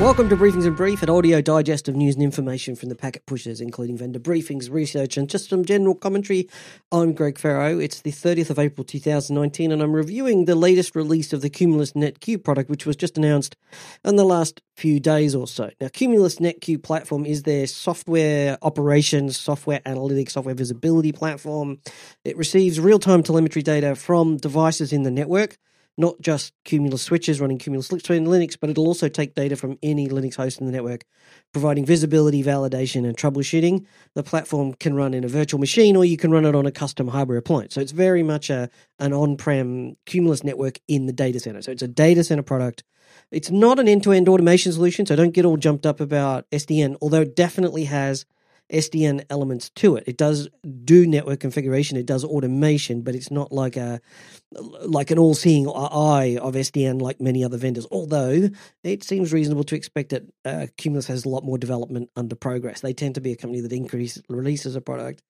Welcome to Briefings in Brief, an audio digest of news and information from the packet pushers, including vendor briefings, research, and just some general commentary. I'm Greg Ferro. It's the 30th of April 2019, and I'm reviewing the latest release of the Cumulus NetQ product, which was just announced in the last few days or so. Now, Cumulus NetQ platform is their software operations, software analytics, software visibility platform. It receives real time telemetry data from devices in the network not just Cumulus switches running Cumulus Slipstream in Linux, but it'll also take data from any Linux host in the network, providing visibility, validation, and troubleshooting. The platform can run in a virtual machine or you can run it on a custom hardware appliance. So it's very much a an on-prem Cumulus network in the data center. So it's a data center product. It's not an end-to-end automation solution, so don't get all jumped up about SDN, although it definitely has SDN elements to it. It does do network configuration, it does automation, but it's not like a like an all-seeing eye of SDN like many other vendors. Although it seems reasonable to expect that uh, Cumulus has a lot more development under progress. They tend to be a company that increases releases a product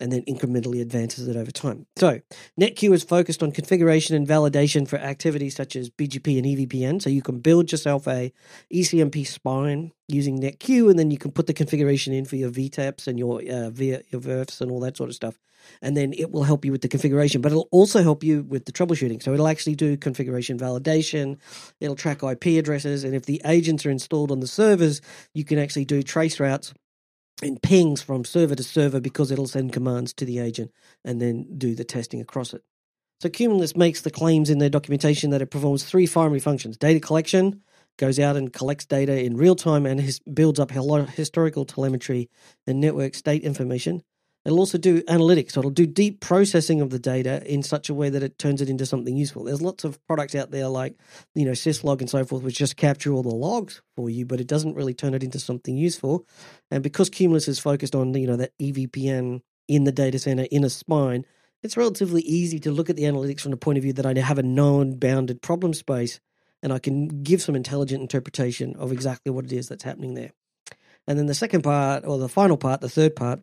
and then incrementally advances it over time. So, NetQ is focused on configuration and validation for activities such as BGP and EVPN. So you can build yourself a ECMP spine using NetQ, and then you can put the configuration in for your VTEPs and your uh, your VRFs and all that sort of stuff. And then it will help you with the configuration, but it'll also help you with the troubleshooting. So it'll actually do configuration validation. It'll track IP addresses, and if the agents are installed on the servers, you can actually do trace routes and pings from server to server because it'll send commands to the agent and then do the testing across it. So Cumulus makes the claims in their documentation that it performs three primary functions: data collection, goes out and collects data in real time and his, builds up historical telemetry and network state information. It'll also do analytics. So it'll do deep processing of the data in such a way that it turns it into something useful. There's lots of products out there like, you know, syslog and so forth, which just capture all the logs for you, but it doesn't really turn it into something useful. And because Cumulus is focused on, you know, that EVPN in the data center in a spine, it's relatively easy to look at the analytics from the point of view that I have a known bounded problem space and I can give some intelligent interpretation of exactly what it is that's happening there. And then the second part, or the final part, the third part,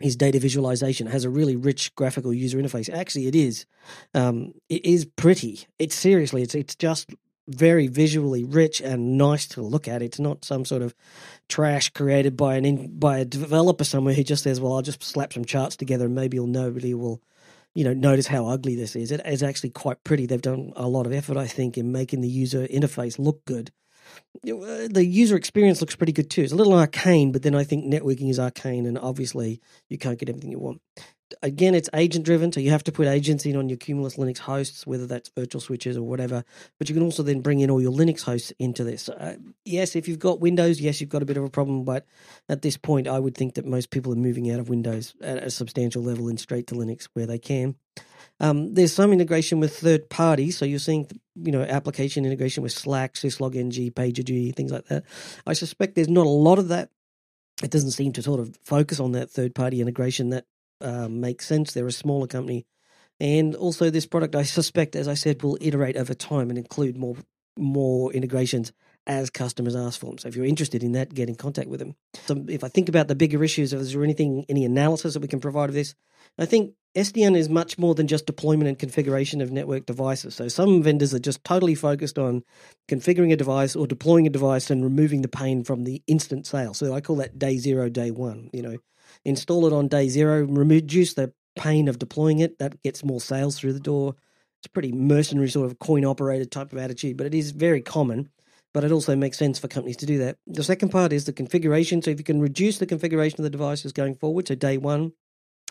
is data visualization. It has a really rich graphical user interface. Actually, it is. Um, it is pretty. It's seriously. It's it's just very visually rich and nice to look at. It's not some sort of trash created by an in, by a developer somewhere who just says, "Well, I'll just slap some charts together and maybe nobody will." You know, notice how ugly this is. It is actually quite pretty. They've done a lot of effort, I think, in making the user interface look good Uh, the user experience looks pretty good too. It's a little arcane, but then I think networking is arcane, and obviously you can't get everything you want. Again, it's agent driven, so you have to put agents in on your Cumulus Linux hosts, whether that's virtual switches or whatever. But you can also then bring in all your Linux hosts into this. Uh, yes, if you've got Windows, yes, you've got a bit of a problem, but at this point, I would think that most people are moving out of Windows at a substantial level and straight to Linux where they can. Um, there's some integration with third parties, so you're seeing you know application integration with Slack, syslog-ng, PagerDuty, things like that. I suspect there's not a lot of that. It doesn't seem to sort of focus on that third party integration that uh, makes sense. They're a smaller company, and also this product, I suspect, as I said, will iterate over time and include more more integrations as customers ask for them. So if you're interested in that, get in contact with them. So if I think about the bigger issues, is there anything, any analysis that we can provide of this? I think SDN is much more than just deployment and configuration of network devices. So some vendors are just totally focused on configuring a device or deploying a device and removing the pain from the instant sale. So I call that day zero, day one. You know, install it on day zero, reduce the pain of deploying it. That gets more sales through the door. It's a pretty mercenary sort of coin operated type of attitude, but it is very common but it also makes sense for companies to do that. The second part is the configuration. So if you can reduce the configuration of the devices going forward, so day one,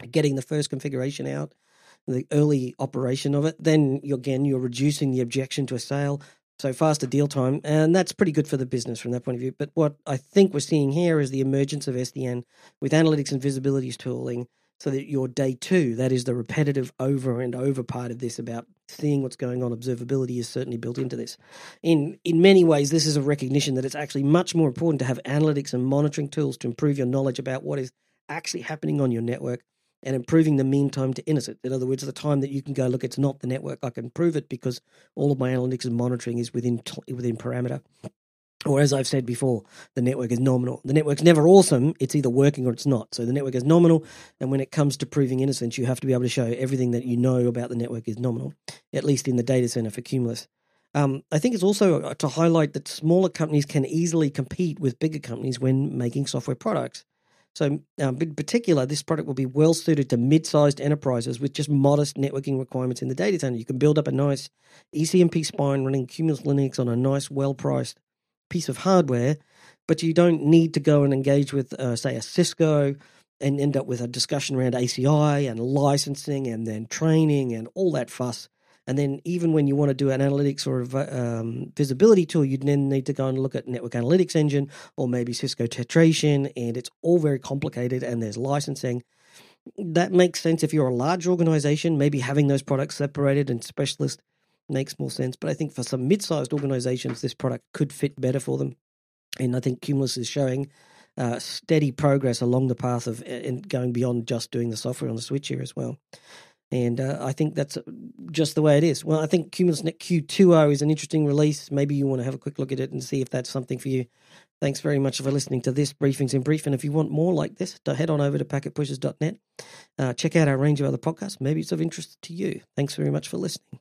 getting the first configuration out, the early operation of it, then again you're reducing the objection to a sale. So faster deal time, and that's pretty good for the business from that point of view. But what I think we're seeing here is the emergence of SDN with analytics and visibilities tooling so that your day two, that is the repetitive over and over part of this about seeing what's going on, observability is certainly built into this. In in many ways, this is a recognition that it's actually much more important to have analytics and monitoring tools to improve your knowledge about what is actually happening on your network and improving the mean time to innocence. In other words, the time that you can go, look, it's not the network. I can prove it because all of my analytics and monitoring is within within parameter or as I've said before, the network is nominal. The network's never awesome. It's either working or it's not. So the network is nominal. And when it comes to proving innocence, you have to be able to show everything that you know about the network is nominal, at least in the data center for Cumulus. Um, I think it's also uh, to highlight that smaller companies can easily compete with bigger companies when making software products. So, um, in particular, this product will be well suited to mid sized enterprises with just modest networking requirements in the data center. You can build up a nice ECMP spine running Cumulus Linux on a nice, well priced piece of hardware, but you don't need to go and engage with, uh, say, a Cisco and end up with a discussion around ACI and licensing and then training and all that fuss. And then even when you want to do an analytics or um, visibility tool, you'd then need to go and look at Network Analytics Engine or maybe Cisco Tetration, and it's all very complicated and there's licensing. That makes sense if you're a large organization, maybe having those products separated and specialist makes more sense. But I think for some mid-sized organizations, this product could fit better for them. And I think Cumulus is showing uh, steady progress along the path of and going beyond just doing the software on the switch here as well. And uh, I think that's just the way it is. Well, I think Cumulus NetQ 2.0 is an interesting release. Maybe you want to have a quick look at it and see if that's something for you. Thanks very much for listening to this Briefings in Brief. And if you want more like this, head on over to packetpushers.net. Uh, check out our range of other podcasts. Maybe it's of interest to you. Thanks very much for listening.